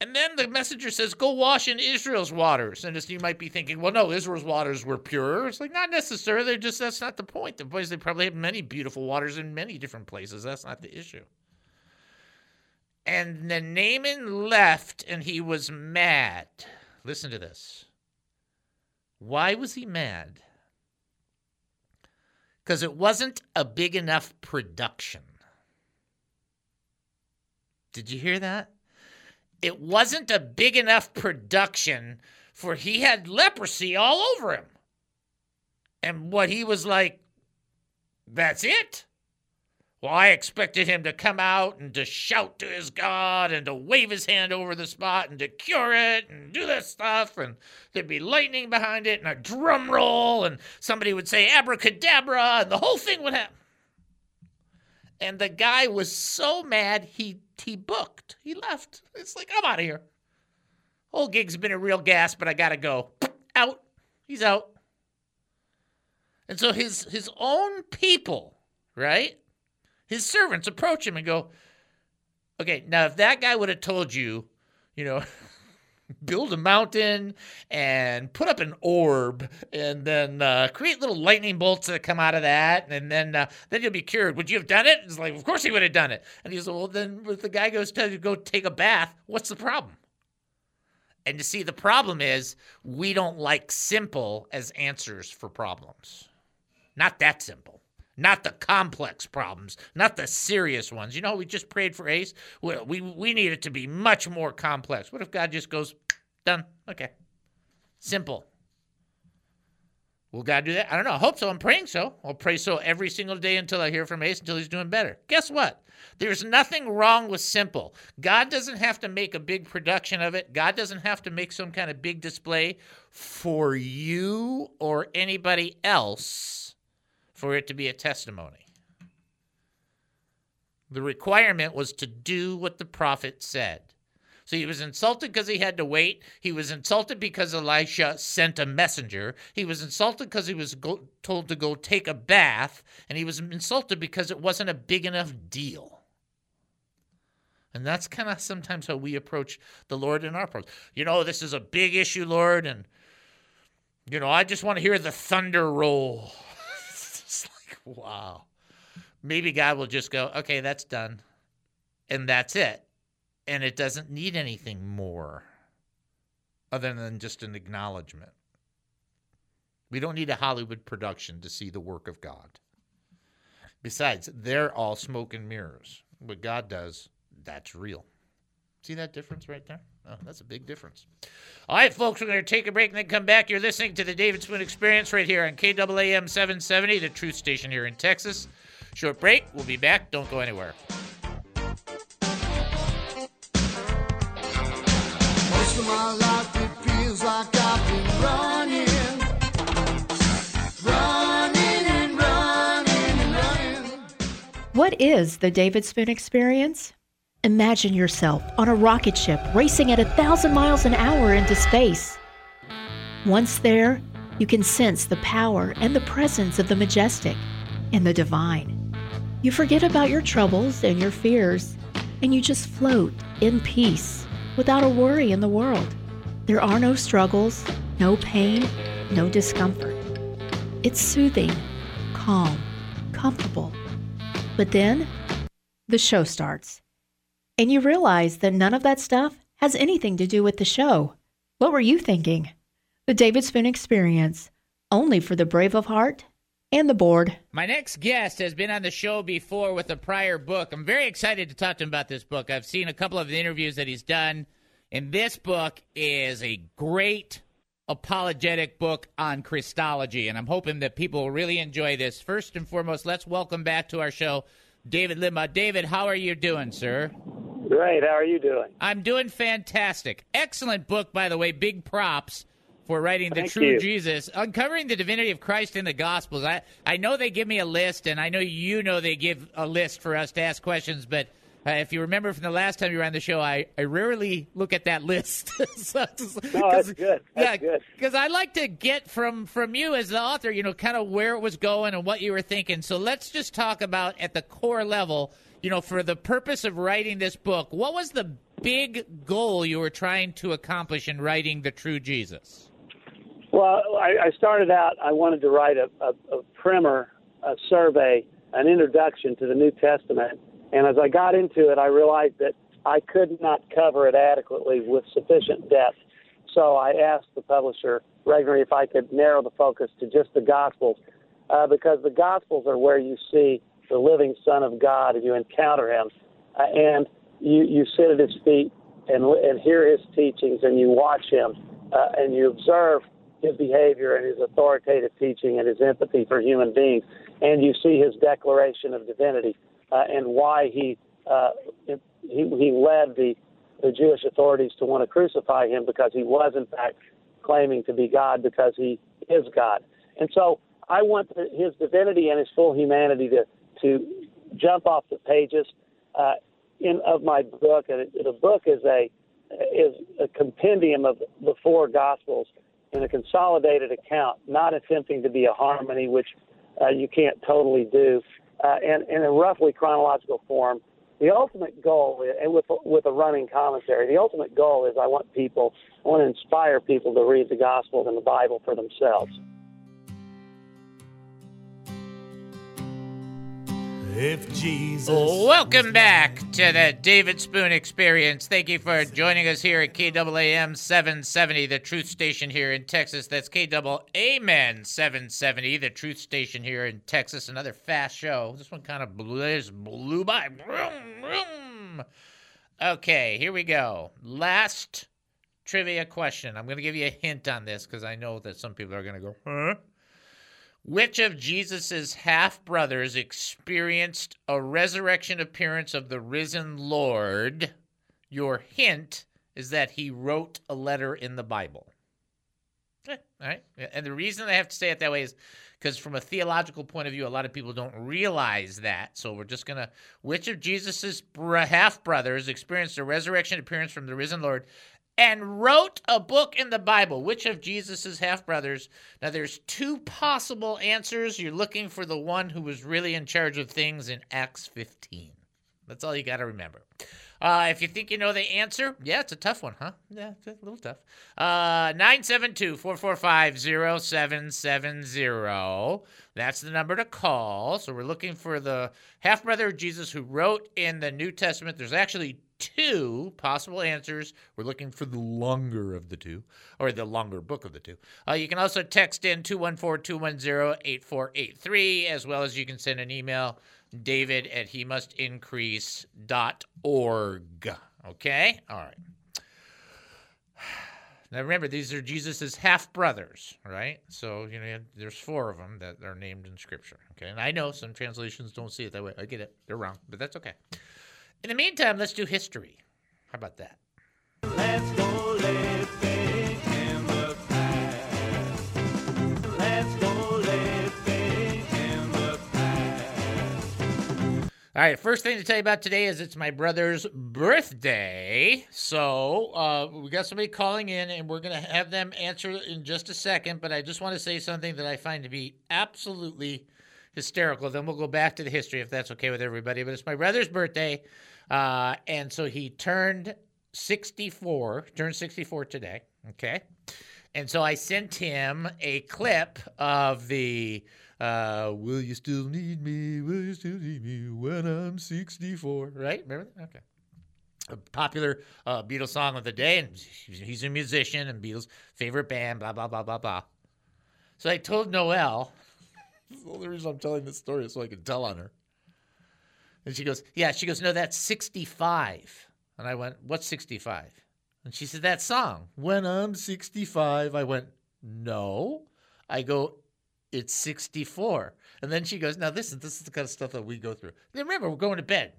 And then the messenger says go wash in israel's waters. And as you might be thinking well no israel's waters were pure. It's like not necessarily They're just that's not the point. The boys they probably have many beautiful waters in many different places. That's not the issue and then Naaman left and he was mad. Listen to this. Why was he mad? Because it wasn't a big enough production. Did you hear that? It wasn't a big enough production for he had leprosy all over him. And what he was like, that's it? Well, I expected him to come out and to shout to his God and to wave his hand over the spot and to cure it and do this stuff. And there'd be lightning behind it and a drum roll and somebody would say abracadabra and the whole thing would happen. And the guy was so mad he he booked. He left. It's like I'm out of here. Whole gig's been a real gas, but I gotta go. Out. He's out. And so his his own people, right? His servants approach him and go, Okay, now if that guy would have told you, you know, build a mountain and put up an orb and then uh, create little lightning bolts that come out of that and then uh, then you'll be cured. Would you have done it? It's like, of course he would have done it. And he's like, well, then if the guy goes tell you to go take a bath, what's the problem? And you see, the problem is we don't like simple as answers for problems. Not that simple. Not the complex problems, not the serious ones. You know, we just prayed for Ace. Well, we we need it to be much more complex. What if God just goes, done? Okay. Simple. Will God do that? I don't know. I hope so. I'm praying so. I'll pray so every single day until I hear from Ace until he's doing better. Guess what? There's nothing wrong with simple. God doesn't have to make a big production of it. God doesn't have to make some kind of big display for you or anybody else for it to be a testimony. The requirement was to do what the prophet said. So he was insulted because he had to wait. He was insulted because Elisha sent a messenger. He was insulted because he was go- told to go take a bath. And he was insulted because it wasn't a big enough deal. And that's kind of sometimes how we approach the Lord in our approach. You know, this is a big issue, Lord, and you know, I just want to hear the thunder roll. Wow. Maybe God will just go, okay, that's done. And that's it. And it doesn't need anything more other than just an acknowledgement. We don't need a Hollywood production to see the work of God. Besides, they're all smoke and mirrors. What God does, that's real. See that difference right there? Oh, that's a big difference. All right, folks, we're going to take a break and then come back. You're listening to the David Spoon Experience right here on KAAM 770, the truth station here in Texas. Short break. We'll be back. Don't go anywhere. Most of my life it feels like I've been running, running and running and running. What is the David Spoon Experience? Imagine yourself on a rocket ship racing at a thousand miles an hour into space. Once there, you can sense the power and the presence of the majestic and the divine. You forget about your troubles and your fears, and you just float in peace without a worry in the world. There are no struggles, no pain, no discomfort. It's soothing, calm, comfortable. But then, the show starts and you realize that none of that stuff has anything to do with the show. What were you thinking? The David Spoon Experience, only for the brave of heart and the bored. My next guest has been on the show before with a prior book. I'm very excited to talk to him about this book. I've seen a couple of the interviews that he's done, and this book is a great apologetic book on Christology, and I'm hoping that people will really enjoy this. First and foremost, let's welcome back to our show David Limbaugh. David, how are you doing, sir? Great. How are you doing? I'm doing fantastic. Excellent book, by the way. Big props for writing the Thank true you. Jesus, uncovering the divinity of Christ in the Gospels. I I know they give me a list, and I know you know they give a list for us to ask questions, but. Uh, if you remember from the last time you were on the show, I, I rarely look at that list. so, No, that's good. That's yeah, because I like to get from from you as the author, you know, kind of where it was going and what you were thinking. So let's just talk about at the core level, you know, for the purpose of writing this book, what was the big goal you were trying to accomplish in writing the true Jesus? Well, I, I started out. I wanted to write a, a, a primer, a survey, an introduction to the New Testament, and as I got into it, I realized that I could not cover it adequately with sufficient depth. So I asked the publisher Regnery if I could narrow the focus to just the Gospels, uh, because the Gospels are where you see the living Son of God and you encounter Him, uh, and you you sit at His feet and and hear His teachings and you watch Him uh, and you observe His behavior and His authoritative teaching and His empathy for human beings, and you see His declaration of divinity uh, and why He uh, he he led the the Jewish authorities to want to crucify him because he was in fact claiming to be God because he is God. And so I want his divinity and his full humanity to to jump off the pages uh, in of my book. And it, the book is a is a compendium of the four gospels in a consolidated account, not attempting to be a harmony, which uh, you can't totally do, uh, and in a roughly chronological form. The ultimate goal, and with with a running commentary, the ultimate goal is I want people, I want to inspire people to read the Gospels and the Bible for themselves. If Jesus. Welcome back to the David Spoon Experience. Thank you for joining us here at KAAM 770, the truth station here in Texas. That's KAAM 770, the truth station here in Texas. Another fast show. This one kind of blew, blew by. Okay, here we go. Last trivia question. I'm going to give you a hint on this because I know that some people are going to go, huh? Which of Jesus's half brothers experienced a resurrection appearance of the risen Lord? Your hint is that he wrote a letter in the Bible. Okay, all right. And the reason I have to say it that way is because, from a theological point of view, a lot of people don't realize that. So we're just going to. Which of Jesus' half brothers experienced a resurrection appearance from the risen Lord? And wrote a book in the Bible. Which of Jesus's half brothers? Now, there's two possible answers. You're looking for the one who was really in charge of things in Acts 15. That's all you got to remember. Uh, if you think you know the answer, yeah, it's a tough one, huh? Yeah, it's a little tough. Uh, 972 445 0770. That's the number to call. So we're looking for the half brother of Jesus who wrote in the New Testament. There's actually two possible answers. We're looking for the longer of the two, or the longer book of the two. Uh, you can also text in 214 210 8483, as well as you can send an email, david at he must increase.org. Okay? All right. Now remember, these are Jesus's half brothers, right? So you know, there's four of them that are named in Scripture. Okay, and I know some translations don't see it that way. I get it; they're wrong, but that's okay. In the meantime, let's do history. How about that? Let's go in the past. Let's go in the past. All right, first thing to tell you about today is it's my brother's birthday. So uh, we got somebody calling in, and we're going to have them answer in just a second. But I just want to say something that I find to be absolutely hysterical. Then we'll go back to the history if that's okay with everybody. But it's my brother's birthday. Uh, and so he turned 64, turned 64 today. Okay. And so I sent him a clip of the uh, Will You Still Need Me? Will You Still Need Me When I'm 64? Right? Remember that? Okay. A popular uh, Beatles song of the day. And he's a musician and Beatles' favorite band, blah, blah, blah, blah, blah. So I told Noelle, the only reason I'm telling this story is so I can tell on her. And she goes, Yeah. She goes, No, that's 65. And I went, What's 65? And she said, That song, When I'm 65. I went, No. I go, It's 64. And then she goes, Now listen, this is the kind of stuff that we go through. Now, remember, we're going to bed.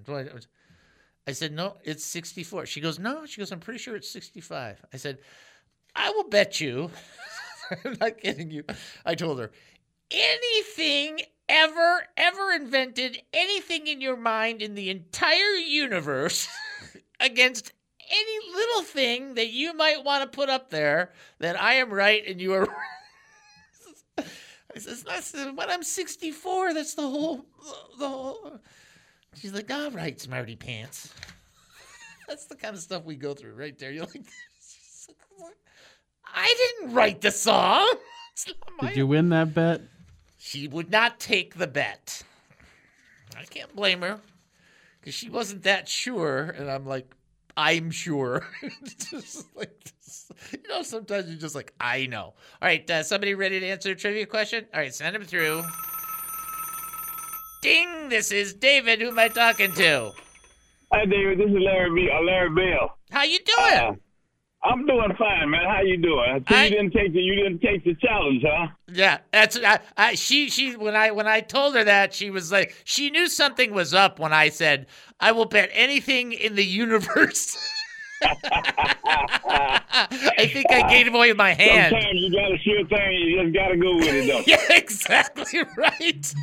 I said, No, it's 64. She goes, No. She goes, I'm pretty sure it's 65. I said, I will bet you. I'm not kidding you. I told her, anything ever, ever invented anything in your mind in the entire universe against any little thing that you might want to put up there that I am right and you are says, that's when I'm 64, that's the whole, the whole. She's like, all right, smarty pants. that's the kind of stuff we go through right there. You're like, I didn't write the song. Did you win that bet? She would not take the bet. I can't blame her because she wasn't that sure. And I'm like, I'm sure. just like this. You know, sometimes you're just like, I know. All right, uh, somebody ready to answer a trivia question? All right, send him through. Ding! This is David. Who am I talking to? Hi, David. This is Larry B. Uh, Larry Bell. How you doing? Uh, I'm doing fine, man. How you doing? So I, you didn't take the you didn't take the challenge, huh? Yeah, that's I, I, she she when I when I told her that she was like she knew something was up when I said I will bet anything in the universe. I think I gave away with my hand. Sometimes you got a sure thing. You just got to go with it, though. Yeah, exactly right.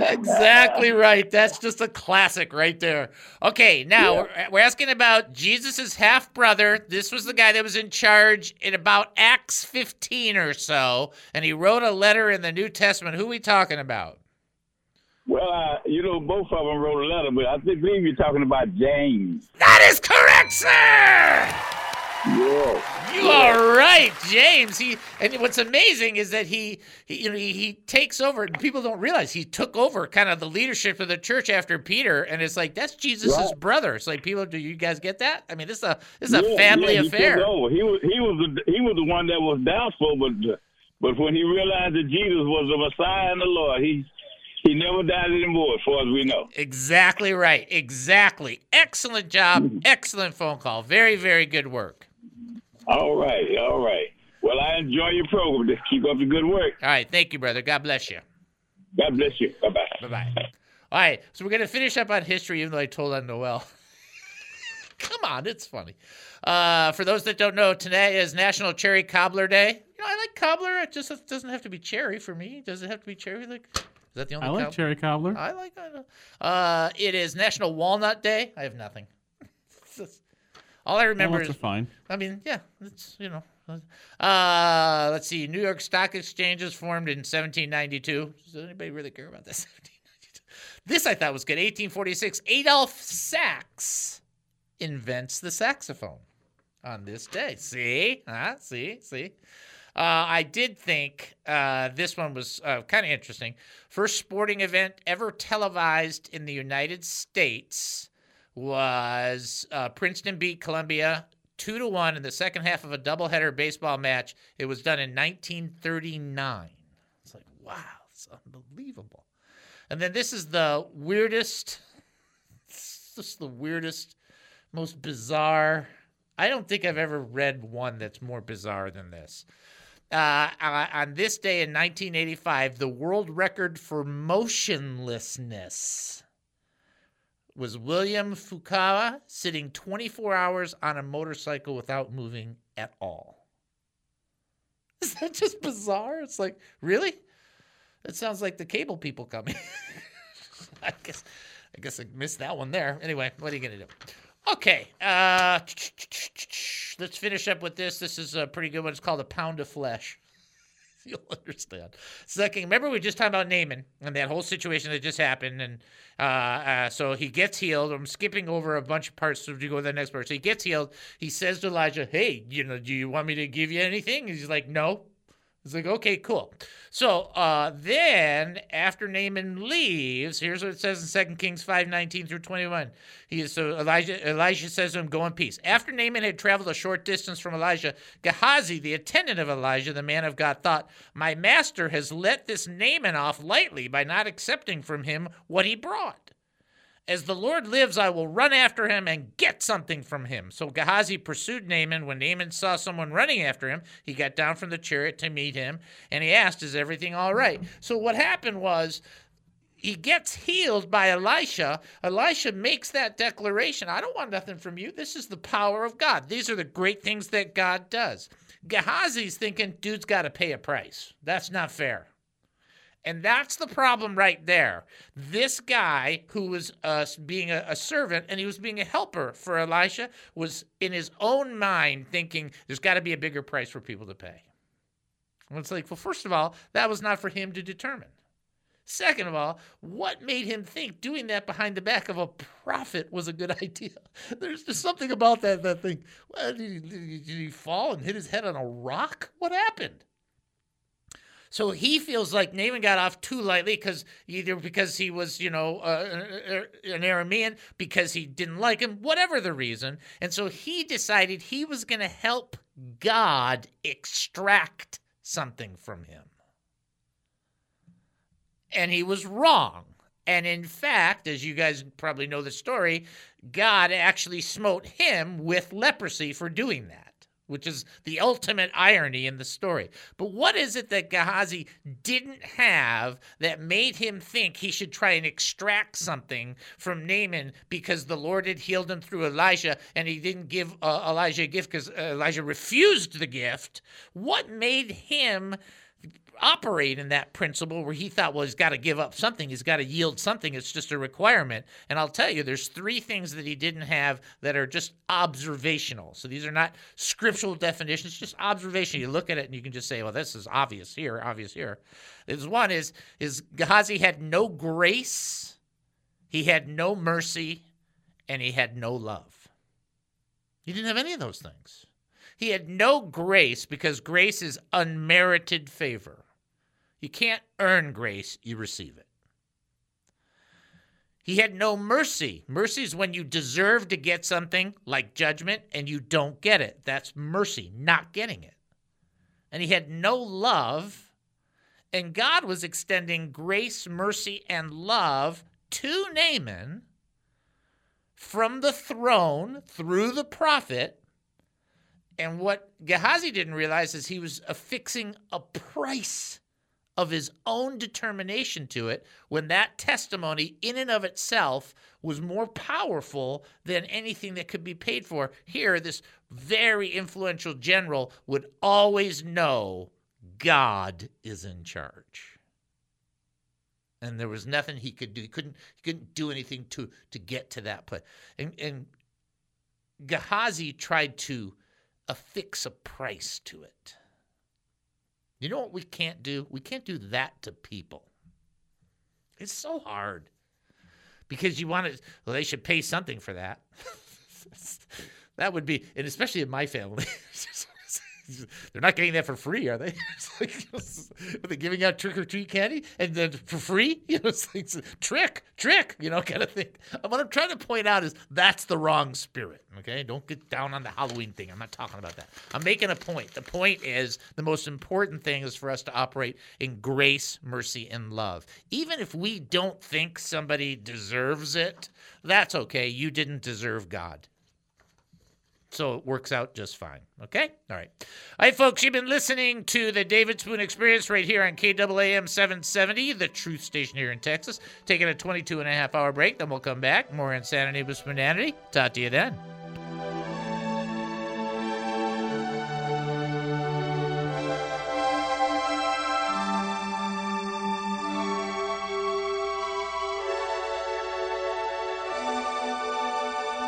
exactly right. That's just a classic right there. Okay, now we're, we're asking about Jesus' half brother. This was the guy that was in charge in about Acts 15 or so, and he wrote a letter in the New Testament. Who are we talking about? Well, uh, you know, both of them wrote a letter, but I think- believe you're talking about James. That is correct, sir. Yeah. You are right, James. He and what's amazing is that he, he you know, he, he takes over. and People don't realize he took over kind of the leadership of the church after Peter, and it's like that's Jesus' Right. brother. It's like people, do you guys get that? I mean, this is a this is a family yeah, he affair. He was he was the, he was the one that was doubtful, but but when he realized that Jesus was the Messiah and the Lord, he he never doubted him more, as far as we know. Exactly right. Exactly. Excellent job. Excellent phone call. Very very good work. All right, all right. Well, I enjoy your program. Just keep up the good work. All right, thank you, brother. God bless you. God bless you. Bye bye. Bye bye. All right, so we're gonna finish up on history, even though I told on Noel. Come on, it's funny. Uh, for those that don't know, today is National Cherry Cobbler Day. You know, I like cobbler. It just doesn't have to be cherry for me. Does it have to be cherry? Like, that the only? I like cob- cherry cobbler. I like. I. Uh, it is National Walnut Day. I have nothing. All I remember Walnuts is fine. I mean, yeah, it's you know. Uh, let's see. New York Stock Exchange is formed in 1792. Does anybody really care about this? 1792. This I thought was good. 1846. Adolphe Sax invents the saxophone on this day. See? Huh? See? See? Uh, I did think uh, this one was uh, kind of interesting. First sporting event ever televised in the United States was uh, Princeton beat Columbia two to one in the second half of a doubleheader baseball match. It was done in 1939. It's like wow, it's unbelievable. And then this is the weirdest, just the weirdest, most bizarre. I don't think I've ever read one that's more bizarre than this. Uh, uh, on this day in 1985, the world record for motionlessness was William Fukawa sitting 24 hours on a motorcycle without moving at all. Is that just bizarre? It's like, really? That sounds like the cable people coming. I guess I guess I missed that one there. Anyway, what are you gonna do? Okay, uh, let's finish up with this. This is a pretty good one. It's called a pound of flesh. You'll understand. Second, remember we just talked about Naaman and that whole situation that just happened, and uh, uh, so he gets healed. I'm skipping over a bunch of parts to go to the next part. So he gets healed. He says to Elijah, "Hey, you know, do you want me to give you anything?" He's like, "No." He's like, okay, cool. So uh, then, after Naaman leaves, here's what it says in 2 Kings 5 19 through 21. He is, so Elijah, Elijah says to him, Go in peace. After Naaman had traveled a short distance from Elijah, Gehazi, the attendant of Elijah, the man of God, thought, My master has let this Naaman off lightly by not accepting from him what he brought. As the Lord lives, I will run after him and get something from him. So Gehazi pursued Naaman. When Naaman saw someone running after him, he got down from the chariot to meet him, and he asked, Is everything all right? So what happened was he gets healed by Elisha. Elisha makes that declaration I don't want nothing from you. This is the power of God. These are the great things that God does. Gehazi's thinking, Dude's got to pay a price. That's not fair. And that's the problem right there. This guy who was uh, being a, a servant and he was being a helper for Elisha was in his own mind thinking there's got to be a bigger price for people to pay. And it's like, well, first of all, that was not for him to determine. Second of all, what made him think doing that behind the back of a prophet was a good idea? There's just something about that that thing. Well, did, he, did he- did he fall and hit his head on a rock? What happened? So he feels like Naaman got off too lightly because either because he was, you know, uh, an Aramean, because he didn't like him, whatever the reason. And so he decided he was going to help God extract something from him. And he was wrong. And in fact, as you guys probably know the story, God actually smote him with leprosy for doing that. Which is the ultimate irony in the story. But what is it that Gehazi didn't have that made him think he should try and extract something from Naaman because the Lord had healed him through Elijah and he didn't give uh, Elijah a gift because uh, Elijah refused the gift? What made him operate in that principle where he thought, well, he's got to give up something, he's got to yield something. It's just a requirement. And I'll tell you, there's three things that he didn't have that are just observational. So these are not scriptural definitions, just observation. You look at it and you can just say, well, this is obvious here, obvious here. There's one is is Gehazi had no grace, he had no mercy, and he had no love. He didn't have any of those things. He had no grace because grace is unmerited favor. You can't earn grace, you receive it. He had no mercy. Mercy is when you deserve to get something like judgment and you don't get it. That's mercy, not getting it. And he had no love, and God was extending grace, mercy, and love to Naaman from the throne through the prophet. And what Gehazi didn't realize is he was affixing a price of his own determination to it when that testimony in and of itself was more powerful than anything that could be paid for. Here, this very influential general would always know God is in charge. And there was nothing he could do. He couldn't he couldn't do anything to to get to that. And and Gehazi tried to affix a price to it. You know what we can't do? We can't do that to people. It's so hard because you want to, well, they should pay something for that. that would be, and especially in my family, they're not getting that for free, are they? Like, are they giving out trick or treat candy and then for free? You know, it's like it's trick, trick, you know, kind of thing. What I'm trying to point out is that's the wrong spirit. Okay, don't get down on the Halloween thing. I'm not talking about that. I'm making a point. The point is the most important thing is for us to operate in grace, mercy, and love. Even if we don't think somebody deserves it, that's okay. You didn't deserve God. So it works out just fine. Okay? All right. All right, folks, you've been listening to the David Spoon Experience right here on KAAM 770, the truth station here in Texas. Taking a 22 and a half hour break, then we'll come back. More insanity with spoonanity. Talk to you then.